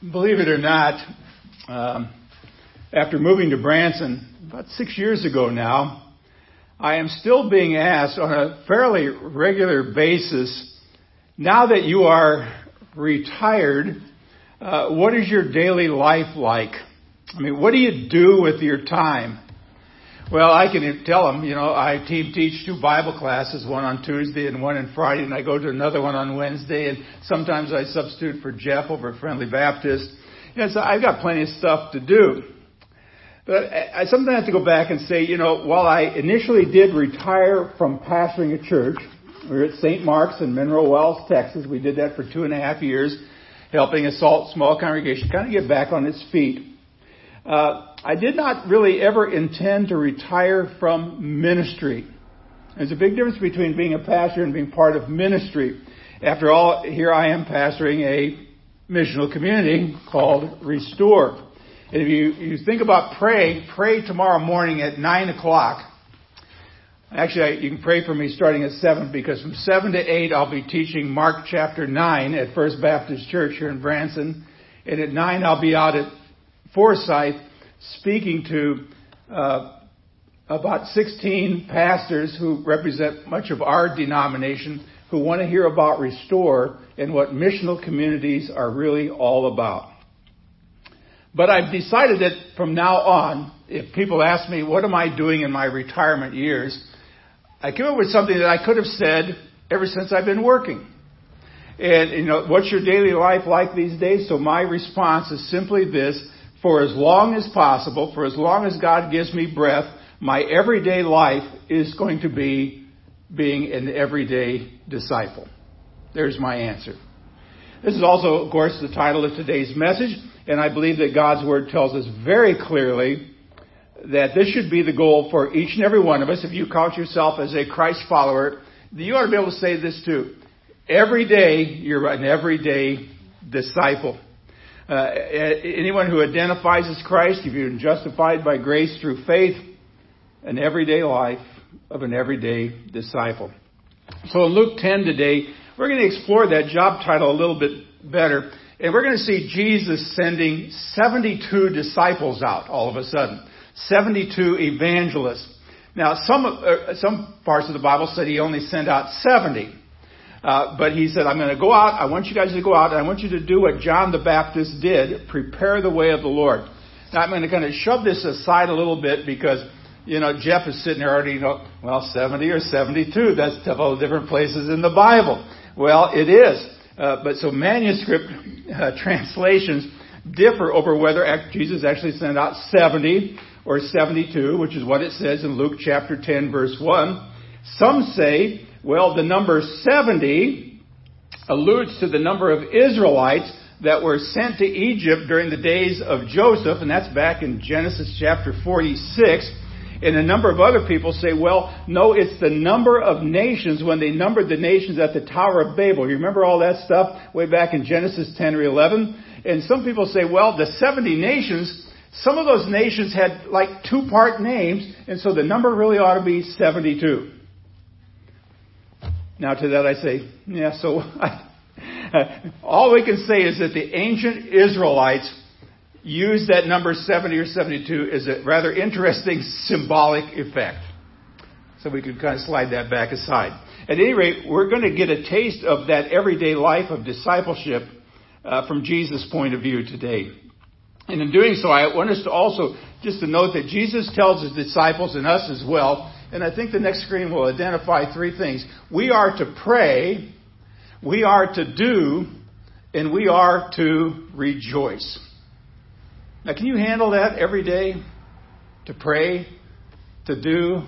believe it or not, um, after moving to Branson about six years ago now, I am still being asked on a fairly regular basis, now that you are retired, uh, what is your daily life like? I mean, what do you do with your time? Well, I can tell them, you know, I team teach two Bible classes, one on Tuesday and one on Friday, and I go to another one on Wednesday, and sometimes I substitute for Jeff over at Friendly Baptist. You know, so I've got plenty of stuff to do. But I sometimes have to go back and say, you know, while I initially did retire from pastoring a church, we were at St. Mark's in Mineral Wells, Texas. We did that for two and a half years, helping a small congregation kind of get back on its feet. Uh, I did not really ever intend to retire from ministry. There's a big difference between being a pastor and being part of ministry. After all, here I am pastoring a missional community called Restore. And if you, you think about pray, pray tomorrow morning at 9 o'clock. Actually, you can pray for me starting at 7 because from 7 to 8 I'll be teaching Mark chapter 9 at First Baptist Church here in Branson. And at 9 I'll be out at Forsyth speaking to uh, about 16 pastors who represent much of our denomination who want to hear about Restore and what missional communities are really all about. But I've decided that from now on, if people ask me, what am I doing in my retirement years? I came up with something that I could have said ever since I've been working. And, you know, what's your daily life like these days? So my response is simply this for as long as possible, for as long as God gives me breath, my everyday life is going to be being an everyday disciple. There's my answer. This is also, of course, the title of today's message, and I believe that God's Word tells us very clearly that this should be the goal for each and every one of us. If you count yourself as a Christ follower, you ought to be able to say this too. Every day, you're an everyday disciple. Uh, anyone who identifies as Christ, if you're justified by grace through faith, an everyday life of an everyday disciple. So in Luke 10 today, we're going to explore that job title a little bit better. And we're going to see Jesus sending 72 disciples out all of a sudden. 72 evangelists. Now, some, uh, some parts of the Bible said he only sent out 70. Uh, but he said, I'm going to go out. I want you guys to go out and I want you to do what John the Baptist did. Prepare the way of the Lord. Now I'm going to kind of shove this aside a little bit because, you know, Jeff is sitting there already, you know, well, 70 or 72. That's several different places in the Bible. Well, it is. Uh, but so manuscript uh, translations differ over whether Jesus actually sent out 70 or 72, which is what it says in Luke chapter 10 verse 1. Some say well, the number 70 alludes to the number of Israelites that were sent to Egypt during the days of Joseph, and that's back in Genesis chapter 46. And a number of other people say, well, no, it's the number of nations when they numbered the nations at the Tower of Babel. You remember all that stuff way back in Genesis 10 or 11? And some people say, well, the 70 nations, some of those nations had like two part names, and so the number really ought to be 72. Now to that I say, yeah, so all we can say is that the ancient Israelites used that number 70 or 72 as a rather interesting symbolic effect. So we can kind of slide that back aside. At any rate, we're going to get a taste of that everyday life of discipleship uh, from Jesus' point of view today. And in doing so, I want us to also just to note that Jesus tells his disciples and us as well and I think the next screen will identify three things. We are to pray, we are to do, and we are to rejoice. Now, can you handle that every day? To pray, to do,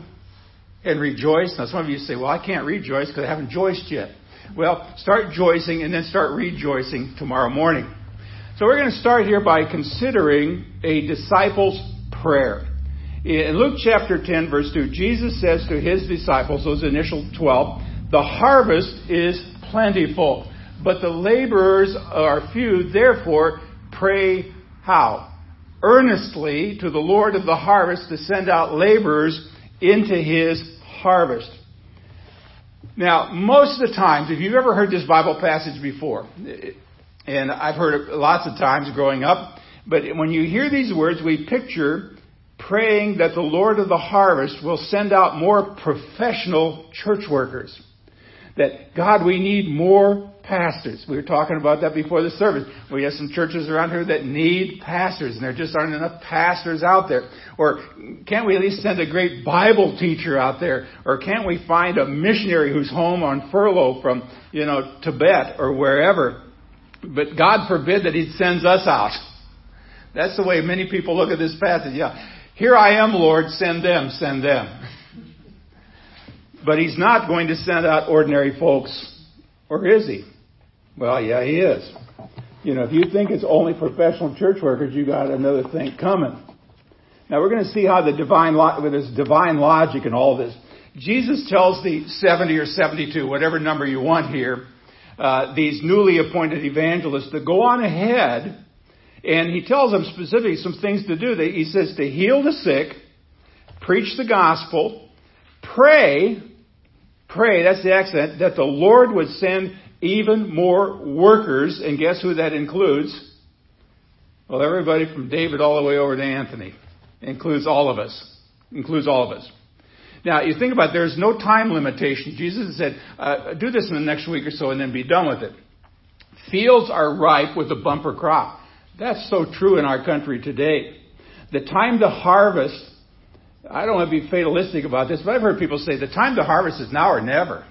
and rejoice? Now, some of you say, well, I can't rejoice because I haven't joiced yet. Well, start joicing and then start rejoicing tomorrow morning. So we're going to start here by considering a disciple's prayer. In Luke chapter 10, verse 2, Jesus says to his disciples, those initial 12, the harvest is plentiful, but the laborers are few. Therefore, pray how? Earnestly to the Lord of the harvest to send out laborers into his harvest. Now, most of the times, if you've ever heard this Bible passage before, And I've heard it lots of times growing up. But when you hear these words, we picture praying that the Lord of the harvest will send out more professional church workers. That God, we need more pastors. We were talking about that before the service. We have some churches around here that need pastors, and there just aren't enough pastors out there. Or can't we at least send a great Bible teacher out there? Or can't we find a missionary who's home on furlough from, you know, Tibet or wherever? But God forbid that He sends us out. That's the way many people look at this passage. Yeah. Here I am, Lord, send them, send them. But He's not going to send out ordinary folks, or is He? Well, yeah, He is. You know, if you think it's only professional church workers, you got another thing coming. Now we're going to see how the divine, with this divine logic and all this. Jesus tells the 70 or 72, whatever number you want here, uh, these newly appointed evangelists to go on ahead, and he tells them specifically some things to do. He says to heal the sick, preach the gospel, pray, pray, that's the accent, that the Lord would send even more workers, and guess who that includes? Well, everybody from David all the way over to Anthony. It includes all of us. It includes all of us. Now, you think about it, there's no time limitation. Jesus said, uh, do this in the next week or so and then be done with it. Fields are ripe with a bumper crop. That's so true in our country today. The time to harvest, I don't want to be fatalistic about this, but I've heard people say the time to harvest is now or never.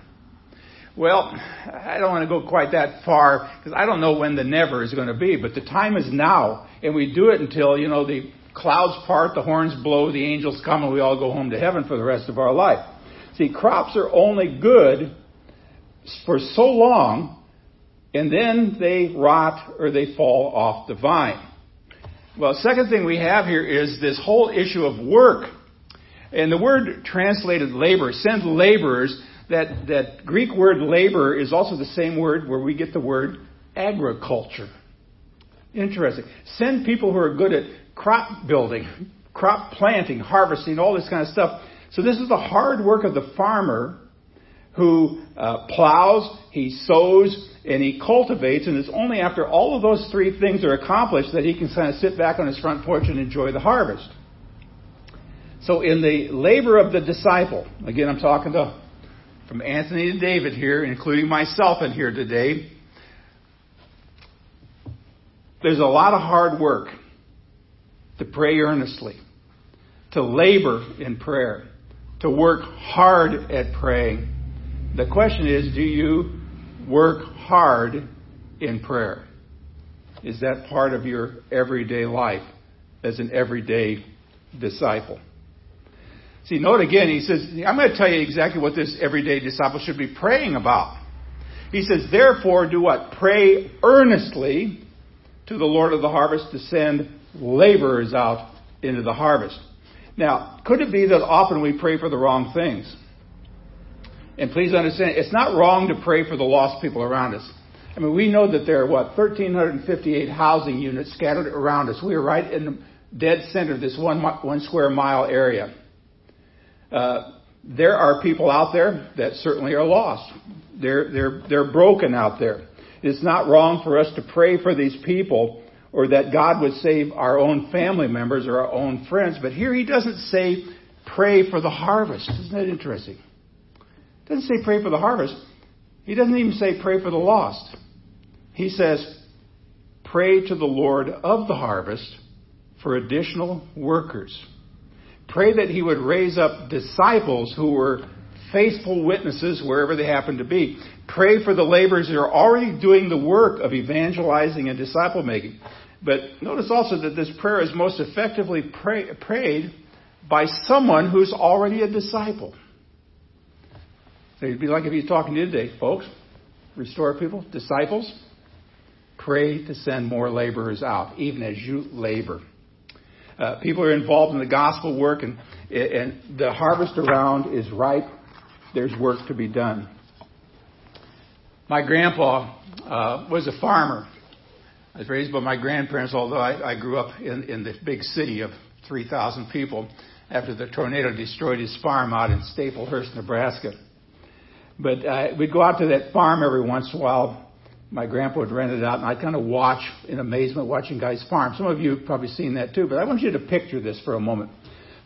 Well, I don't want to go quite that far because I don't know when the never is going to be, but the time is now, and we do it until, you know, the clouds part, the horns blow, the angels come, and we all go home to heaven for the rest of our life. See, crops are only good for so long, and then they rot or they fall off the vine. Well, second thing we have here is this whole issue of work. And the word translated labor, send laborers, that, that Greek word labor is also the same word where we get the word agriculture. Interesting. Send people who are good at crop building, crop planting, harvesting, all this kind of stuff. So this is the hard work of the farmer who uh, plows, he sows, and he cultivates, and it's only after all of those three things are accomplished that he can kind of sit back on his front porch and enjoy the harvest. So in the labor of the disciple, again I'm talking to from Anthony to David here, including myself in here today, there's a lot of hard work to pray earnestly, to labor in prayer, to work hard at praying. The question is, do you work hard in prayer? Is that part of your everyday life as an everyday disciple? See, note again, he says, I'm going to tell you exactly what this everyday disciple should be praying about. He says, therefore, do what? Pray earnestly to the Lord of the harvest to send laborers out into the harvest. Now, could it be that often we pray for the wrong things? And please understand, it's not wrong to pray for the lost people around us. I mean, we know that there are, what, 1,358 housing units scattered around us. We are right in the dead center of this one, one square mile area. Uh, there are people out there that certainly are lost. They're, they're, they're broken out there. It's not wrong for us to pray for these people or that God would save our own family members or our own friends. But here he doesn't say pray for the harvest. Isn't that interesting? Doesn't say pray for the harvest. He doesn't even say pray for the lost. He says pray to the Lord of the harvest for additional workers. Pray that he would raise up disciples who were faithful witnesses wherever they happen to be. Pray for the laborers who are already doing the work of evangelizing and disciple making. But notice also that this prayer is most effectively pray, prayed by someone who's already a disciple. So it'd be like if he's talking to you today, folks. Restore people, disciples. Pray to send more laborers out, even as you labor. Uh, people are involved in the gospel work, and, and the harvest around is ripe. There's work to be done. My grandpa uh, was a farmer I was raised by my grandparents, although I, I grew up in, in the big city of 3,000 people after the tornado destroyed his farm out in Staplehurst, Nebraska. But uh, we'd go out to that farm every once in a while my grandpa would rent it out, and I'd kind of watch in amazement watching guys farm. Some of you have probably seen that too, but I want you to picture this for a moment.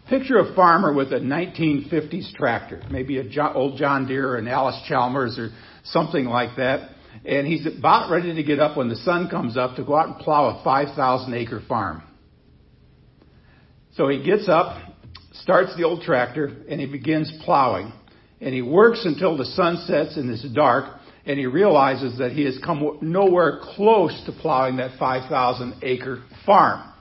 Picture a farmer with a 1950s tractor, maybe a John, old John Deere or an Allis-Chalmers or something like that. And he's about ready to get up when the sun comes up to go out and plow a 5,000 acre farm. So he gets up, starts the old tractor, and he begins plowing. And he works until the sun sets and it's dark, and he realizes that he has come nowhere close to plowing that 5,000 acre farm.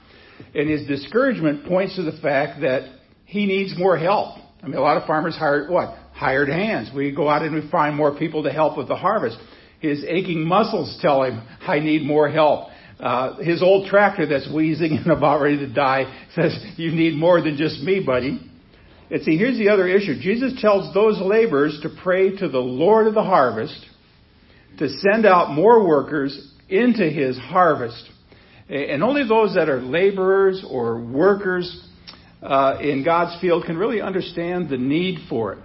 And his discouragement points to the fact that he needs more help. I mean, a lot of farmers hire what? Hired hands. We go out and we find more people to help with the harvest. His aching muscles tell him, I need more help. Uh, his old tractor that's wheezing and about ready to die says, You need more than just me, buddy. And see, here's the other issue. Jesus tells those laborers to pray to the Lord of the harvest to send out more workers into his harvest. And only those that are laborers or workers uh, in God's field can really understand the need for it.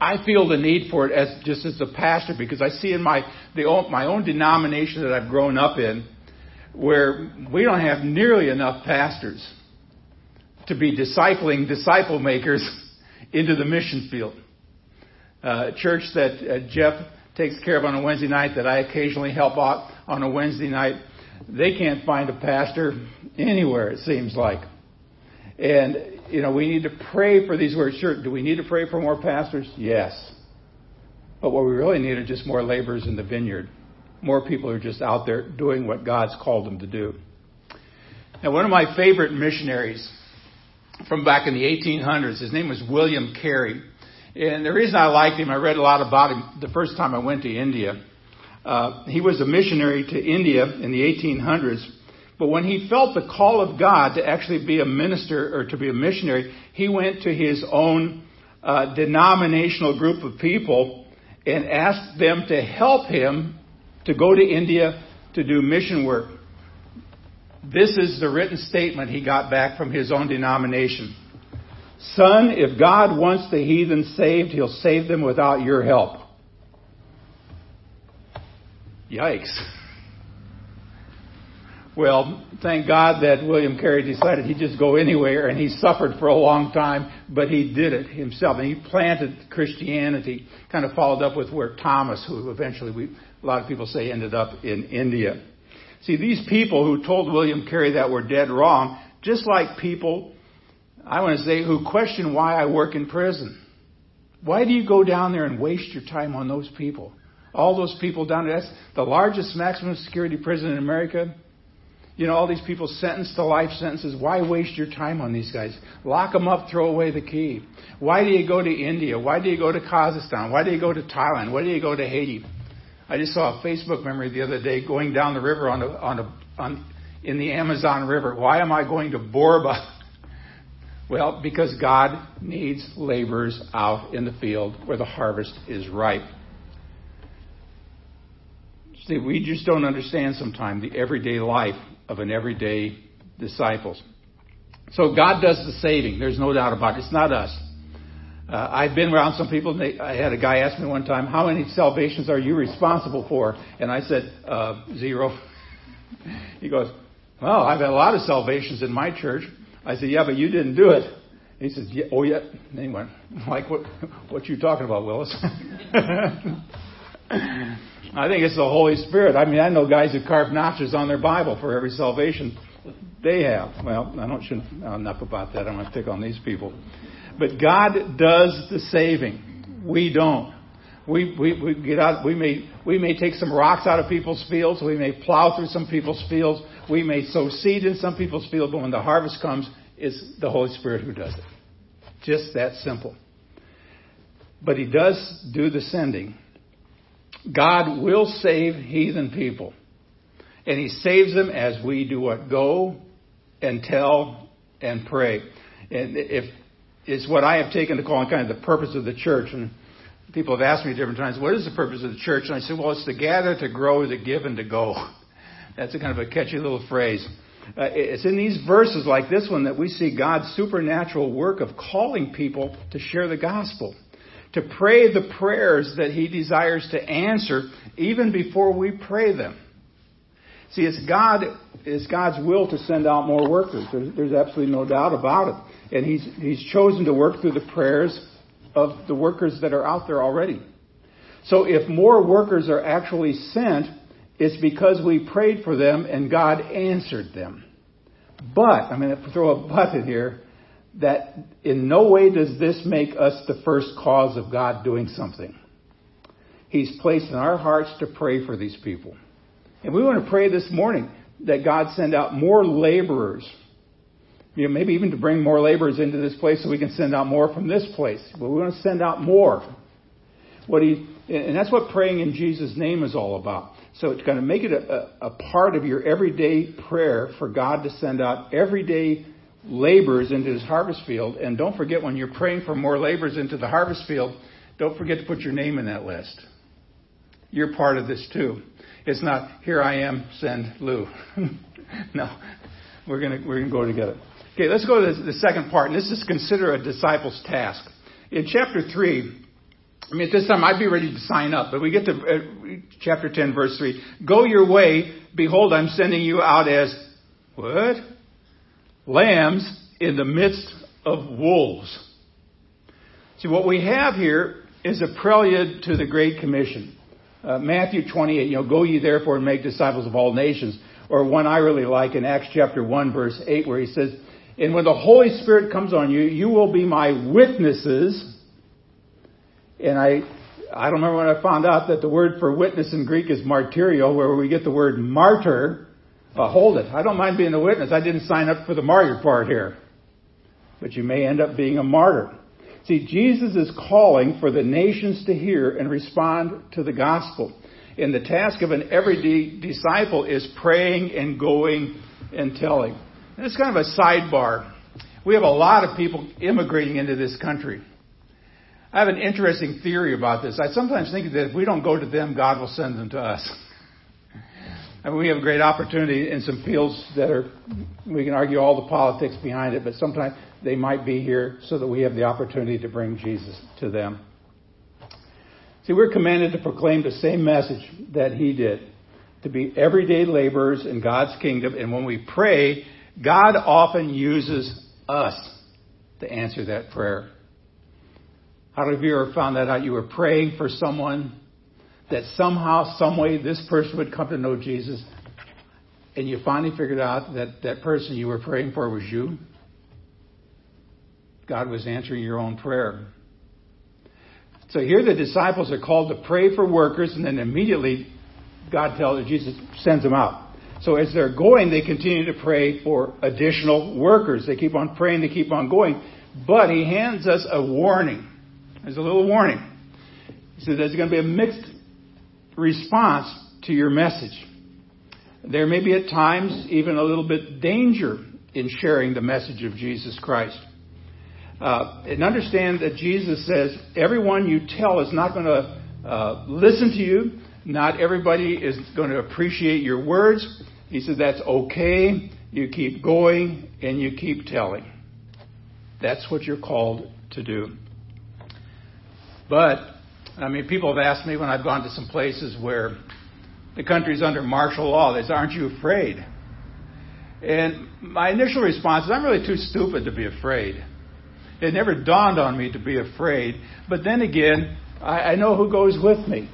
I feel the need for it as just as a pastor because I see in my the, my own denomination that I've grown up in where we don't have nearly enough pastors to be discipling disciple makers into the mission field. Uh, church that uh, Jeff takes care of on a Wednesday night that I occasionally help out on a Wednesday night, they can't find a pastor anywhere, it seems like. And, you know, we need to pray for these words. Sure, do we need to pray for more pastors? Yes. But what we really need are just more laborers in the vineyard. More people who are just out there doing what God's called them to do. Now, one of my favorite missionaries from back in the 1800s, his name was William Carey. And the reason I liked him, I read a lot about him the first time I went to India. Uh, he was a missionary to India in the 1800s, but when he felt the call of God to actually be a minister or to be a missionary, he went to his own uh, denominational group of people and asked them to help him to go to India to do mission work. This is the written statement he got back from his own denomination. Son, if God wants the heathen saved, he'll save them without your help. Yikes. Well, thank God that William Carey decided he'd just go anywhere and he suffered for a long time, but he did it himself and he planted Christianity, kind of followed up with where Thomas, who eventually we, a lot of people say ended up in India. See, these people who told William Carey that were dead wrong, just like people I want to say, who question why I work in prison. Why do you go down there and waste your time on those people? All those people down there, that's the largest maximum security prison in America. You know, all these people sentenced to life sentences. Why waste your time on these guys? Lock them up, throw away the key. Why do you go to India? Why do you go to Kazakhstan? Why do you go to Thailand? Why do you go to Haiti? I just saw a Facebook memory the other day going down the river on a, on a, on, in the Amazon River. Why am I going to Borba? Well, because God needs laborers out in the field where the harvest is ripe. See, we just don't understand sometimes the everyday life of an everyday disciples. So God does the saving. There's no doubt about it. It's not us. Uh, I've been around some people. and They, I had a guy ask me one time, "How many salvations are you responsible for?" And I said, uh, zero. he goes, "Well, I've had a lot of salvations in my church." I said, yeah, but you didn't do it. He says, yeah, oh yeah. went, like what, what you talking about, Willis? I think it's the Holy Spirit. I mean, I know guys who carve notches on their Bible for every salvation they have. Well, I don't shouldn't enough about that. I'm going to pick on these people. But God does the saving. We don't. We, we, we get out, we may, we may take some rocks out of people's fields. We may plow through some people's fields. We may sow seed in some people's fields. But when the harvest comes, it's the Holy Spirit who does it. Just that simple. But He does do the sending. God will save heathen people. And He saves them as we do what? Go and tell and pray. And if it's what I have taken to call kind of the purpose of the church. And people have asked me different times, what is the purpose of the church? And I said, well, it's to gather, to grow, to give, and to go. That's a kind of a catchy little phrase. Uh, it's in these verses like this one that we see God's supernatural work of calling people to share the gospel, to pray the prayers that He desires to answer even before we pray them. See, it's God, it's God's will to send out more workers. There's, there's absolutely no doubt about it. And He's, He's chosen to work through the prayers of the workers that are out there already. So if more workers are actually sent, it's because we prayed for them and God answered them. But, I'm going to throw a but in here, that in no way does this make us the first cause of God doing something. He's placed in our hearts to pray for these people. And we want to pray this morning that God send out more laborers. You know, maybe even to bring more laborers into this place so we can send out more from this place. But we want to send out more. What he, and that's what praying in Jesus' name is all about. So it's going to make it a, a, part of your everyday prayer for God to send out everyday laborers into his harvest field. And don't forget when you're praying for more laborers into the harvest field, don't forget to put your name in that list. You're part of this too. It's not here I am, send Lou. no, we're gonna we're gonna go together. Okay, let's go to the, second part, and this is consider a disciple's task. In chapter three, I mean, at this time I'd be ready to sign up, but we get to uh, chapter 10, verse 3. Go your way. Behold, I'm sending you out as what? Lambs in the midst of wolves. See, what we have here is a prelude to the Great Commission. Uh, Matthew 28, you know, go ye therefore and make disciples of all nations. Or one I really like in Acts chapter 1 verse 8 where he says, and when the Holy Spirit comes on you, you will be my witnesses. And I, I don't remember when I found out that the word for witness in Greek is martyrio, where we get the word martyr. Uh, hold it. I don't mind being a witness. I didn't sign up for the martyr part here. But you may end up being a martyr. See, Jesus is calling for the nations to hear and respond to the gospel. And the task of an everyday disciple is praying and going and telling. And it's kind of a sidebar. We have a lot of people immigrating into this country. I have an interesting theory about this. I sometimes think that if we don't go to them, God will send them to us. I mean, we have a great opportunity in some fields that are, we can argue all the politics behind it, but sometimes they might be here so that we have the opportunity to bring Jesus to them. See, we're commanded to proclaim the same message that he did to be everyday laborers in God's kingdom. And when we pray, God often uses us to answer that prayer. How many of you ever found that out? You were praying for someone that somehow, some way, this person would come to know Jesus, and you finally figured out that that person you were praying for was you. God was answering your own prayer. So here the disciples are called to pray for workers, and then immediately God tells Jesus sends them out. So as they're going, they continue to pray for additional workers. They keep on praying, they keep on going. But he hands us a warning. There's a little warning. He says there's going to be a mixed response to your message. There may be at times even a little bit danger in sharing the message of Jesus Christ. Uh, and understand that Jesus says everyone you tell is not going to uh, listen to you. Not everybody is going to appreciate your words. He said that's okay. You keep going and you keep telling. That's what you're called to do. But I mean, people have asked me when I've gone to some places where the country's under martial law, they say, Aren't you afraid? And my initial response is, I'm really too stupid to be afraid. It never dawned on me to be afraid. But then again, I, I know who goes with me.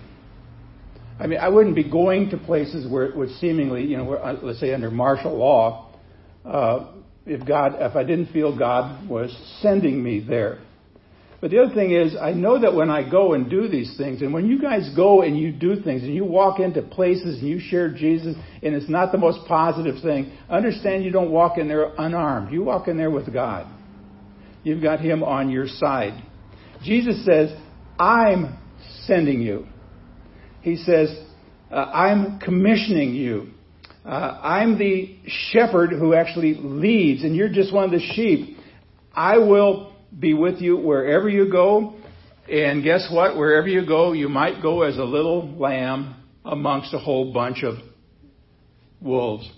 I mean, I wouldn't be going to places where it would seemingly, you know, where, uh, let's say under martial law, uh, if God, if I didn't feel God was sending me there. But the other thing is, I know that when I go and do these things, and when you guys go and you do things, and you walk into places and you share Jesus, and it's not the most positive thing, understand you don't walk in there unarmed. You walk in there with God. You've got Him on your side. Jesus says, I'm sending you. He says, uh, I'm commissioning you. Uh, I'm the shepherd who actually leads, and you're just one of the sheep. I will be with you wherever you go. And guess what? Wherever you go, you might go as a little lamb amongst a whole bunch of wolves.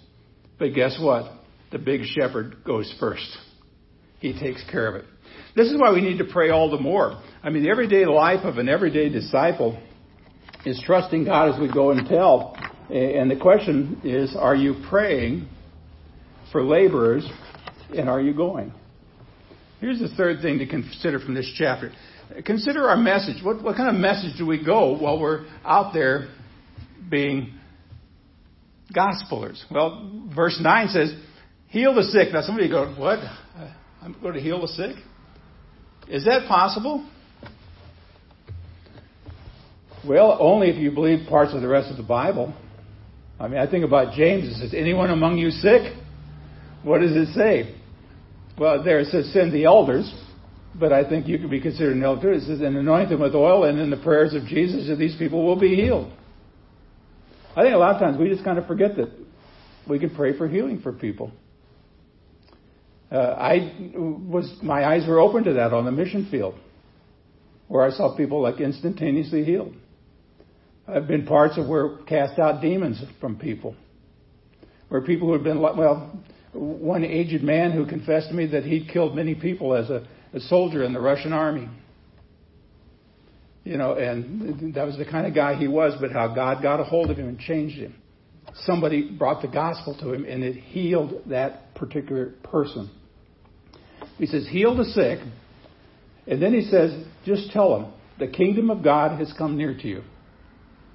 But guess what? The big shepherd goes first. He takes care of it. This is why we need to pray all the more. I mean, the everyday life of an everyday disciple is trusting God as we go and tell. And the question is, are you praying for laborers and are you going? Here's the third thing to consider from this chapter. Consider our message. What, what kind of message do we go while we're out there being gospelers? Well, verse 9 says, heal the sick. Now somebody go, what? I'm going to heal the sick? Is that possible? Well, only if you believe parts of the rest of the Bible. I mean, I think about James. It says, anyone among you sick? What does it say? Well, there it says, send the elders. But I think you could be considered an elder. It says, and anoint them with oil, and in the prayers of Jesus, these people will be healed. I think a lot of times we just kind of forget that we can pray for healing for people. Uh, I was my eyes were open to that on the mission field, where I saw people like instantaneously healed. I've been parts of where cast out demons from people, where people who had been well, one aged man who confessed to me that he'd killed many people as a, a soldier in the Russian army. You know, and that was the kind of guy he was, but how God got a hold of him and changed him. Somebody brought the gospel to him and it healed that particular person. He says, heal the sick. And then he says, just tell them, the kingdom of God has come near to you.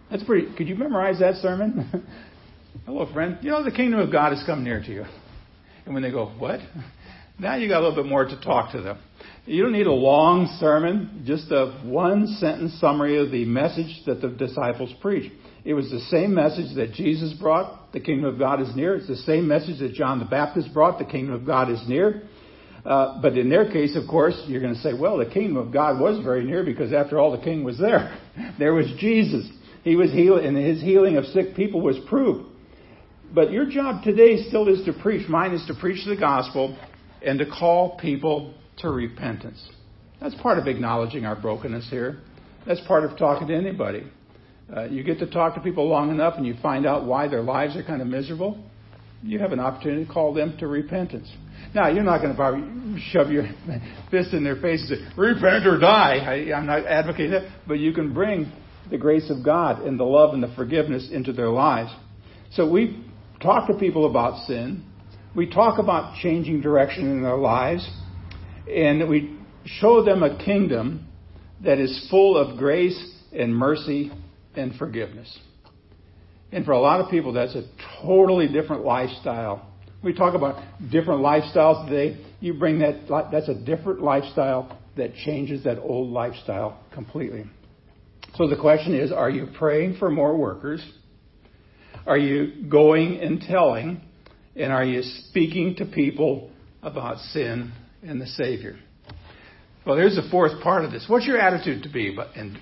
That's pretty, could you memorize that sermon? Hello, friend. You know, the kingdom of God has come near to you. And when they go, what? Now you got a little bit more to talk to them. You don't need a long sermon, just a one sentence summary of the message that the disciples preached. It was the same message that Jesus brought, the kingdom of God is near. It's the same message that John the Baptist brought, the kingdom of God is near. Uh, but in their case, of course, you're going to say, well, the kingdom of God was very near because after all, the king was there. there was Jesus. He was healing, and his healing of sick people was proved. But your job today still is to preach. Mine is to preach the gospel and to call people to repentance. That's part of acknowledging our brokenness here. That's part of talking to anybody. Uh, you get to talk to people long enough and you find out why their lives are kind of miserable. You have an opportunity to call them to repentance. Now, you're not going to probably shove your fist in their face and say, repent or die. I, I'm not advocating that. But you can bring the grace of God and the love and the forgiveness into their lives. So we talk to people about sin. We talk about changing direction in their lives. And we show them a kingdom that is full of grace and mercy and forgiveness. And for a lot of people, that's a totally different lifestyle. We talk about different lifestyles today. You bring that, that's a different lifestyle that changes that old lifestyle completely. So the question is, are you praying for more workers? Are you going and telling? And are you speaking to people about sin and the Savior? Well, there's the fourth part of this. What's your attitude to be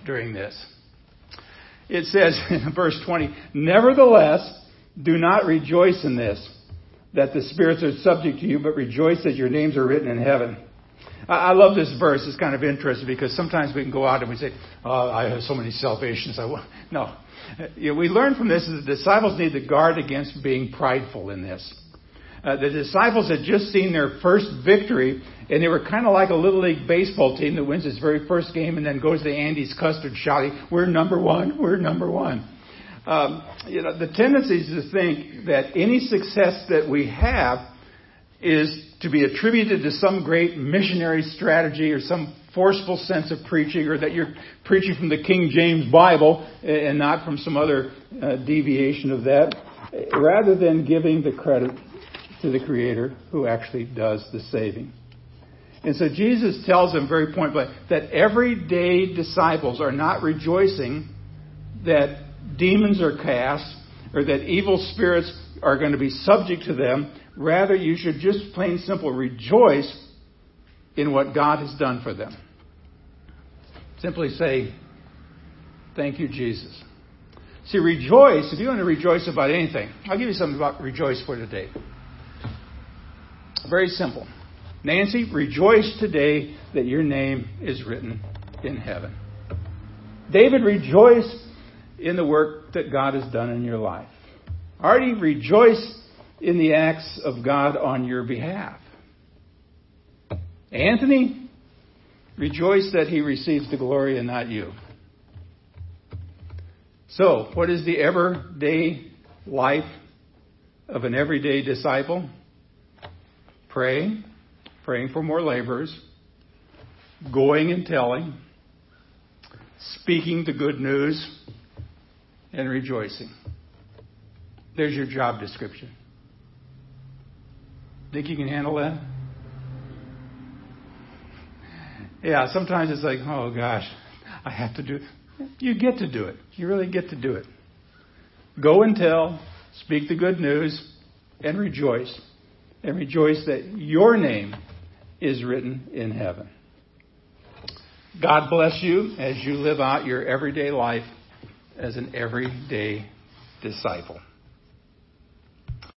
during this? It says in verse 20, Nevertheless, do not rejoice in this, that the spirits are subject to you, but rejoice that your names are written in heaven. I love this verse. It's kind of interesting because sometimes we can go out and we say, oh, I have so many salvations. I want. No, we learn from this that the disciples need to guard against being prideful in this. Uh, the disciples had just seen their first victory, and they were kind of like a little league baseball team that wins its very first game and then goes to Andy's custard shouting, "We're number one! We're number one!" Um, you know, the tendency is to think that any success that we have is to be attributed to some great missionary strategy or some forceful sense of preaching or that you're preaching from the King James Bible and not from some other uh, deviation of that, rather than giving the credit to the Creator who actually does the saving. And so Jesus tells them very point blank that everyday disciples are not rejoicing that demons are cast or that evil spirits are going to be subject to them. Rather, you should just plain simple rejoice in what God has done for them. Simply say, Thank you, Jesus. See, rejoice, if you want to rejoice about anything, I'll give you something about rejoice for today. Very simple. Nancy, rejoice today that your name is written in heaven. David, rejoice in the work that God has done in your life. Artie, rejoice in the acts of God on your behalf. Anthony, rejoice that he receives the glory and not you. So, what is the everyday life of an everyday disciple? Praying, praying for more laborers, going and telling, speaking the good news, and rejoicing. There's your job description. Think you can handle that? Yeah, sometimes it's like, oh gosh, I have to do it. You get to do it. You really get to do it. Go and tell, speak the good news, and rejoice. And rejoice that your name is written in heaven. God bless you as you live out your everyday life as an everyday disciple.